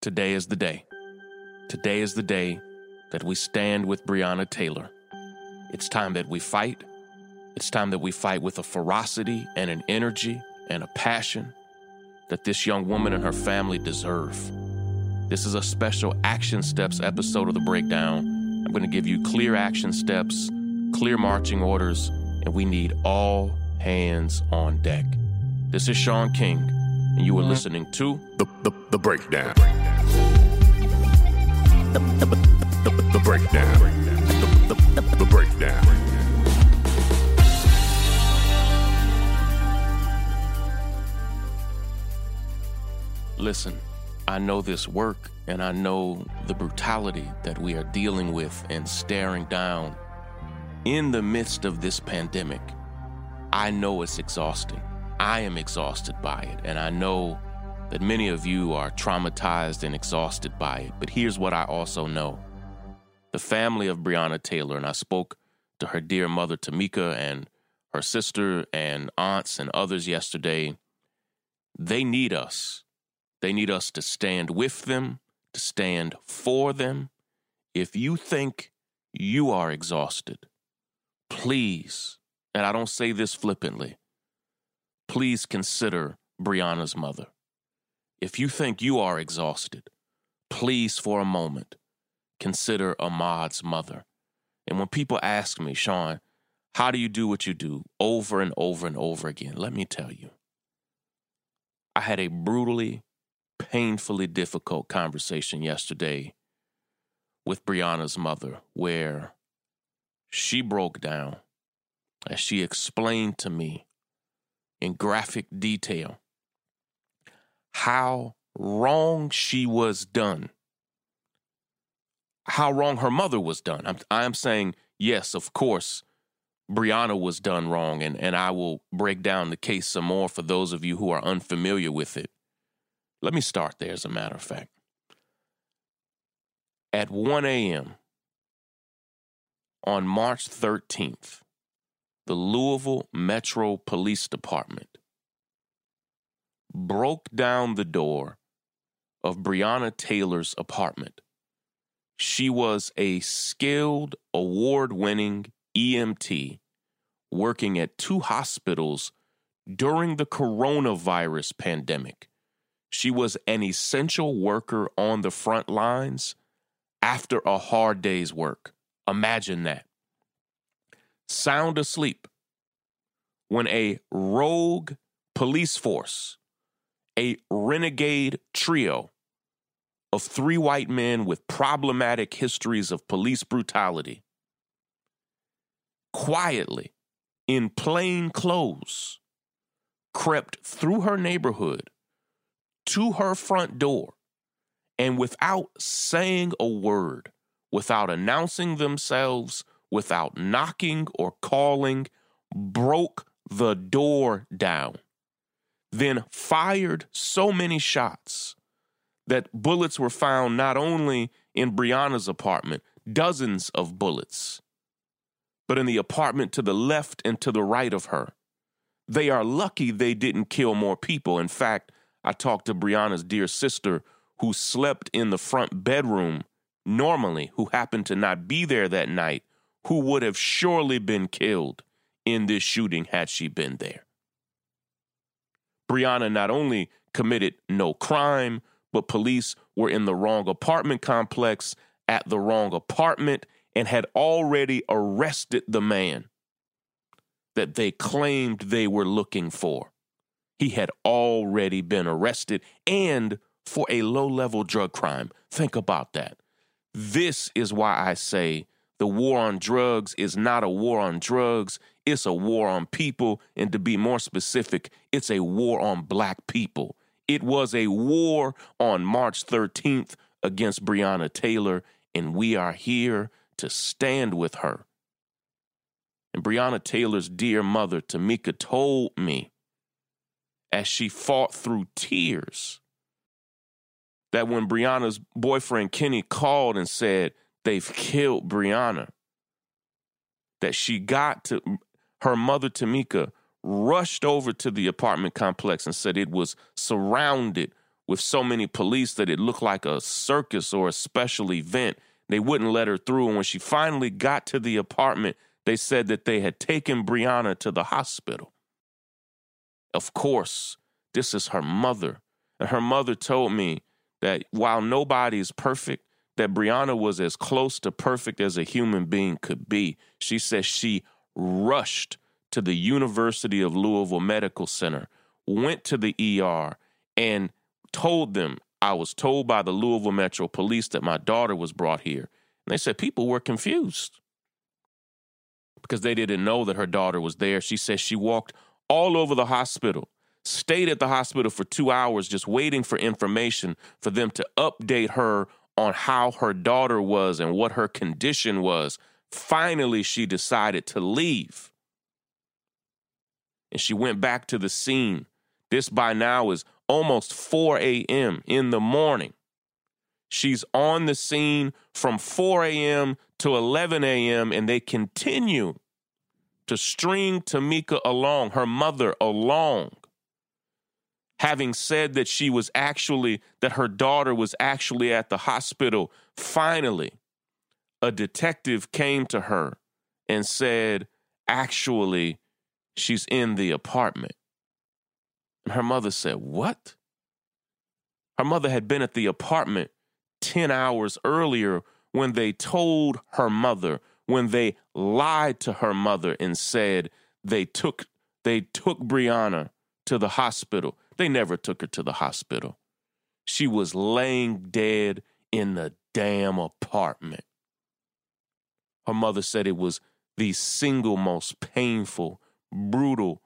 Today is the day. Today is the day that we stand with Breonna Taylor. It's time that we fight. It's time that we fight with a ferocity and an energy and a passion that this young woman and her family deserve. This is a special action steps episode of the breakdown. I'm going to give you clear action steps, clear marching orders, and we need all hands on deck. This is Shaun King, and you are listening to The, the, the breakdown. The, the, the, the, the breakdown. The, the, the, the breakdown. Listen, I know this work and I know the brutality that we are dealing with and staring down in the midst of this pandemic. I know it's exhausting. I am exhausted by it, and I know that many of you are traumatized and exhausted by it. But here's what I also know the family of Breonna Taylor, and I spoke to her dear mother, Tamika, and her sister, and aunts, and others yesterday. They need us. They need us to stand with them, to stand for them. If you think you are exhausted, please, and I don't say this flippantly, please consider Breonna's mother. If you think you are exhausted, please for a moment consider Ahmaud's mother. And when people ask me, Shaun, how do you do what you do over and over and over again? Let me tell you. I had a brutally, painfully difficult conversation yesterday with Breonna's mother where she broke down as she explained to me in graphic detail how wrong she was done, how wrong her mother was done. I'm, I'm saying, yes, of course, Breonna was done wrong, and, and I will break down the case some more for those of you who are unfamiliar with it. Let me start there, as a matter of fact. At 1 a.m. on March 13th, the Louisville Metro Police Department broke down the door of Breonna Taylor's apartment. She was a skilled, award winning EMT working at two hospitals during the coronavirus pandemic. She was an essential worker on the front lines after a hard day's work. Imagine that. Sound asleep when a rogue police force a renegade trio of three white men with problematic histories of police brutality quietly, in plain clothes, crept through her neighborhood to her front door and without saying a word, without announcing themselves, without knocking or calling, broke the door down then fired so many shots that bullets were found not only in Breonna's apartment, dozens of bullets, but in the apartment to the left and to the right of her. They are lucky they didn't kill more people. In fact, I talked to Breonna's dear sister who slept in the front bedroom normally, who happened to not be there that night, who would have surely been killed in this shooting had she been there. Breonna not only committed no crime, but police were in the wrong apartment complex at the wrong apartment and had already arrested the man that they claimed they were looking for. He had already been arrested and for a low level drug crime. Think about that. This is why I say the war on drugs is not a war on drugs, it's a war on people. And to be more specific, it's a war on black people. It was a war on March 13th against Breonna Taylor, and we are here to stand with her. And Breonna Taylor's dear mother, Tamika, told me as she fought through tears that when Breonna's boyfriend Kenny called and said, they've killed Breonna. That she got to her mother Tamika rushed over to the apartment complex and said it was surrounded with so many police that it looked like a circus or a special event. They wouldn't let her through. And when she finally got to the apartment, they said that they had taken Breonna to the hospital. Of course, this is her mother. And her mother told me that while nobody is perfect, that Breonna was as close to perfect as a human being could be. She says she rushed to the University of Louisville Medical Center, went to the ER, and told them I was told by the Louisville Metro Police that my daughter was brought here. And they said people were confused because they didn't know that her daughter was there. She says she walked all over the hospital, stayed at the hospital for two hours just waiting for information for them to update her on how her daughter was and what her condition was. Finally, she decided to leave. And she went back to the scene. This by now is almost 4 a.m. in the morning. She's on the scene from 4 a.m. to 11 a.m., and they continue to string Tamika along, her mother along, having said that she was actually, that her daughter was actually at the hospital. Finally, a detective came to her and said, actually, she's in the apartment. And her mother said, What? Her mother had been at the apartment 10 hours earlier when they told her mother, when they lied to her mother and said they took they took Breonna to the hospital. They never took her to the hospital. She was laying dead in the damn apartment. Her mother said it was the single most painful, brutal,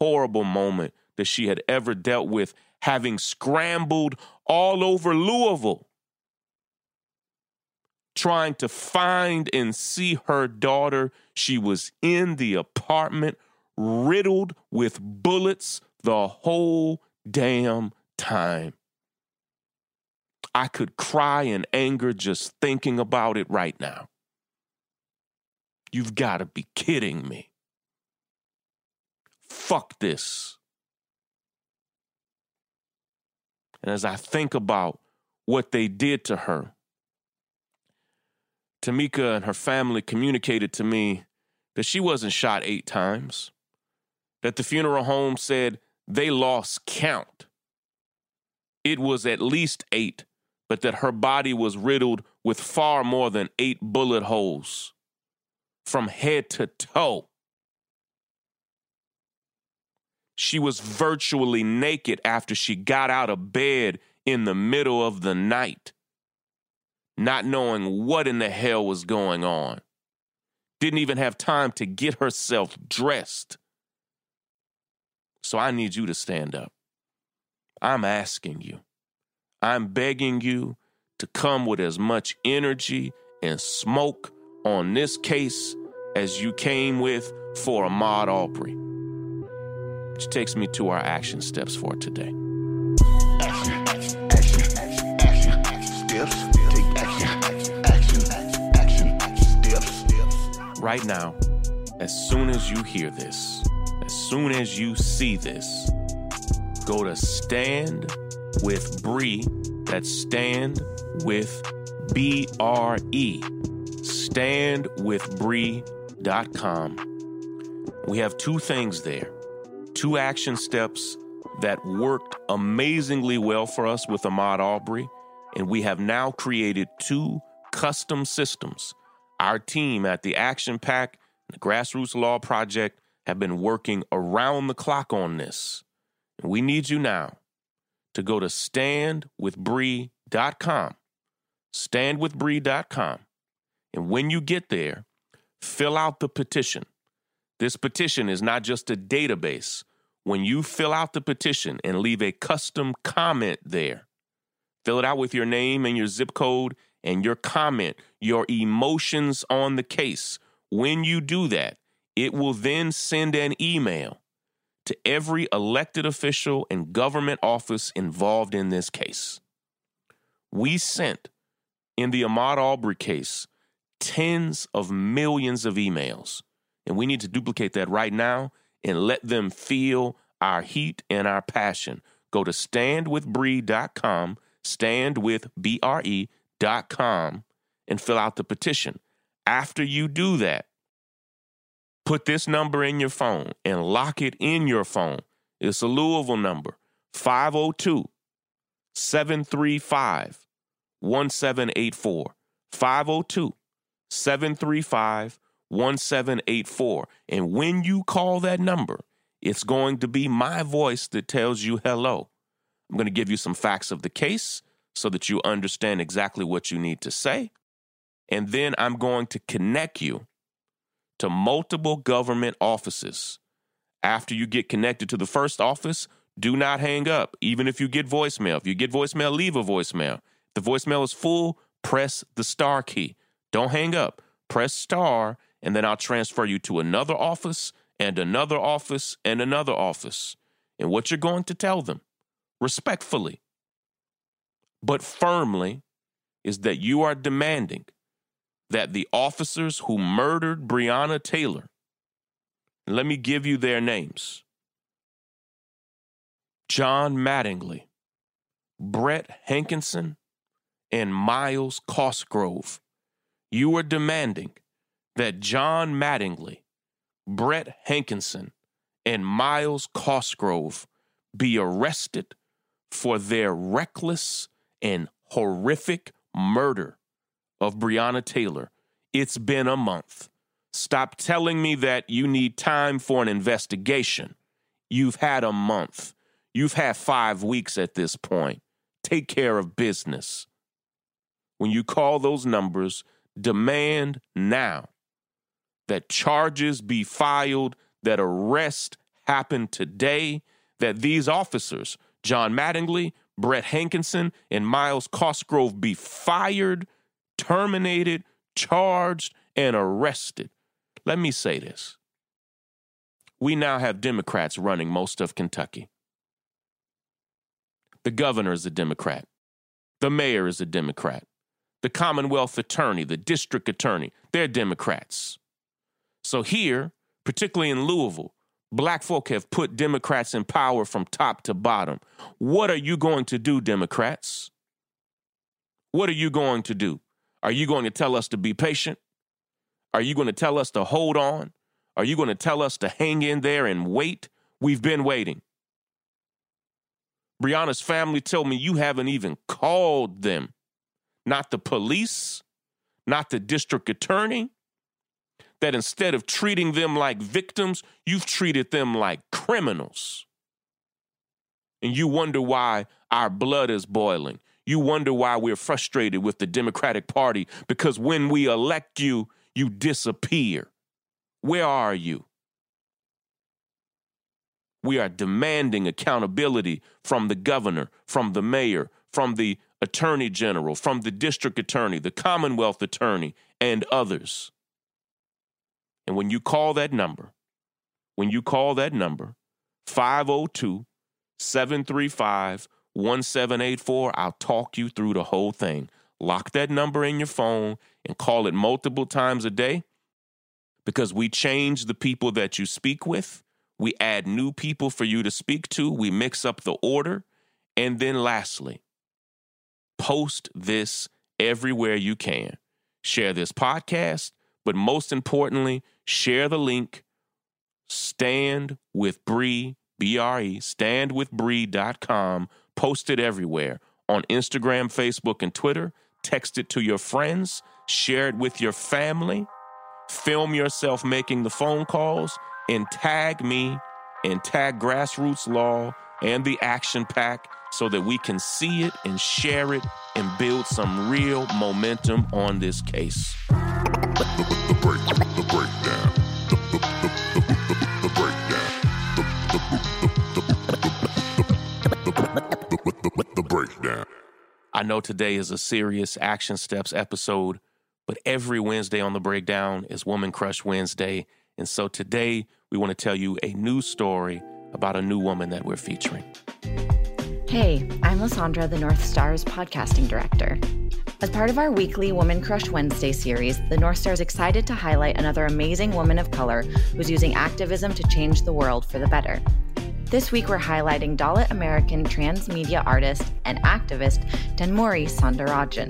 horrible moment that she had ever dealt with, having scrambled all over Louisville trying to find and see her daughter. She was in the apartment, riddled with bullets the whole damn time. I could cry in anger just thinking about it right now. You've got to be kidding me. Fuck this. And as I think about what they did to her, Tamika and her family communicated to me that she wasn't shot eight times, that the funeral home said they lost count. It was at least eight, but that her body was riddled with far more than eight bullet holes from head to toe. She was virtually naked after she got out of bed in the middle of the night, not knowing what in the hell was going on. Didn't even have time to get herself dressed. So I need you to stand up. I'm asking you, I'm begging you to come with as much energy and smoke on this case as you came with for Ahmaud Arbery. Which takes me to our action steps for today. Steps. Right now, as soon as you hear this, soon as you see this, go to stand with Bree. That's stand with B R E. Standwithbre.com. We have two things there two action steps that worked amazingly well for us with Ahmaud Arbery. and we have now created two custom systems. Our team at the Action PAC, the Grassroots Law Project, have been working around the clock on this. And we need you now to go to standwithbre.com, standwithbre.com, and when you get there, fill out the petition. This petition is not just a database. When you fill out the petition and leave a custom comment there, fill it out with your name and your zip code and your comment, your emotions on the case. When you do that, it will then send an email to every elected official and government office involved in this case. We sent, in the Ahmaud Arbery case, tens of millions of emails. And we need to duplicate that right now and let them feel our heat and our passion. go to standwithbree.com, standwithbre.com, and fill out the petition. After you do that, put this number in your phone and lock it in your phone. It's a Louisville number 502 735 1784. 502 735 1784. And when you call that number, it's going to be my voice that tells you hello. I'm going to give you some facts of the case so that you understand exactly what you need to say. And then I'm going to connect you to multiple government offices. After you get connected to the first office, do not hang up, even if you get voicemail. If you get voicemail, leave a voicemail. If the voicemail is full, press the star key. Don't hang up. Press star, and then I'll transfer you to another office and another office and another office. And what you're going to tell them, respectfully, but firmly, is that you are demanding that the officers who murdered Breonna Taylor, let me give you their names John Mattingly, Brett Hankinson, and Myles Cosgrove. You are demanding that John Mattingly, Brett Hankinson, and Myles Cosgrove be arrested for their reckless and horrific murder of Breonna Taylor. It's been a month. Stop telling me that you need time for an investigation. You've had a month. You've had five weeks at this point. Take care of business. When you call those numbers, demand now that charges be filed, that arrest happen today, that these officers, John Mattingly, Brett Hankinson, and Myles Cosgrove, be fired, terminated, charged, and arrested. Let me say this. We now have Democrats running most of Kentucky. The governor is a Democrat. The mayor is a Democrat. The Commonwealth attorney, the district attorney, they're Democrats. So here, particularly in Louisville, black folk have put Democrats in power from top to bottom. What are you going to do, Democrats? What are you going to do? Are you going to tell us to be patient? Are you going to tell us to hold on? Are you going to tell us to hang in there and wait? We've been waiting. Breonna's family told me you haven't even called them. Not the police, not the district attorney, that instead of treating them like victims, you've treated them like criminals. And you wonder why our blood is boiling. You wonder why we're frustrated with the Democratic Party because when we elect you, you disappear. Where are you? We are demanding accountability from the governor, from the mayor, from the attorney general, from the district attorney, the Commonwealth attorney, and others. And when you call that number, when you call that number, 502 735 1784, I'll talk you through the whole thing. Lock that number in your phone and call it multiple times a day because we change the people that you speak with. We add new people for you to speak to. We mix up the order. And then lastly, post this everywhere you can. Share this podcast, but most importantly, share the link. Stand with Bree, B R E, standwithbre.com. Post it everywhere on Instagram, Facebook, and Twitter. Text it to your friends. Share it with your family. Film yourself making the phone calls and tag me and tag Grassroots Law and the Action PAC so that we can see it and share it and build some real momentum on this case. I know today is a serious Action Steps episode, but every Wednesday on the breakdown is Woman Crush Wednesday. And so today we want to tell you a new story about a new woman that we're featuring. Hey, I'm Lysandra, the North Star's podcasting director. As part of our weekly Woman Crush Wednesday series, the North Star is excited to highlight another amazing woman of color who's using activism to change the world for the better. This week, we're highlighting Dalit American transmedia artist and activist Thenmozhi Soundararajan.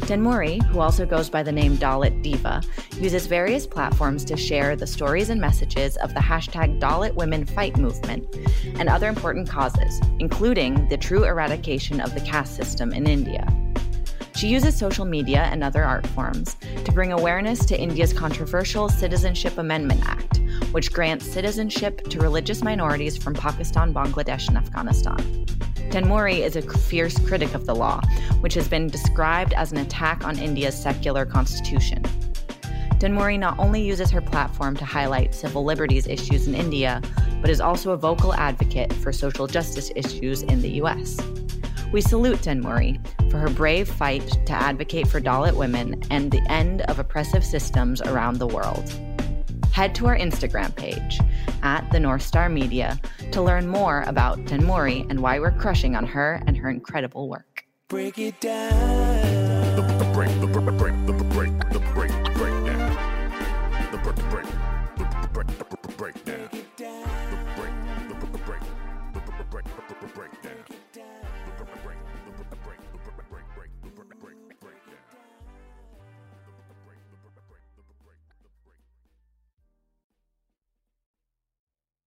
Thenmozhi, who also goes by the name Dalit Diva, uses various platforms to share the stories and messages of the hashtag Dalit Women Fight movement and other important causes, including the true eradication of the caste system in India. She uses social media and other art forms to bring awareness to India's controversial Citizenship Amendment Act, which grants citizenship to religious minorities from Pakistan, Bangladesh, and Afghanistan. Thenmozhi is a fierce critic of the law, which has been described as an attack on India's secular constitution. Thenmozhi not only uses her platform to highlight civil liberties issues in India, but is also a vocal advocate for social justice issues in the US. We salute Thenmozhi for her brave fight to advocate for Dalit women and the end of oppressive systems around the world. Head to our Instagram page at the North Star Media to learn more about Thenmozhi and why we're crushing on her and her incredible work. Break it down. The, the break, the break, the break, the break, the break, break down. The break, the break, the the break, the break down. The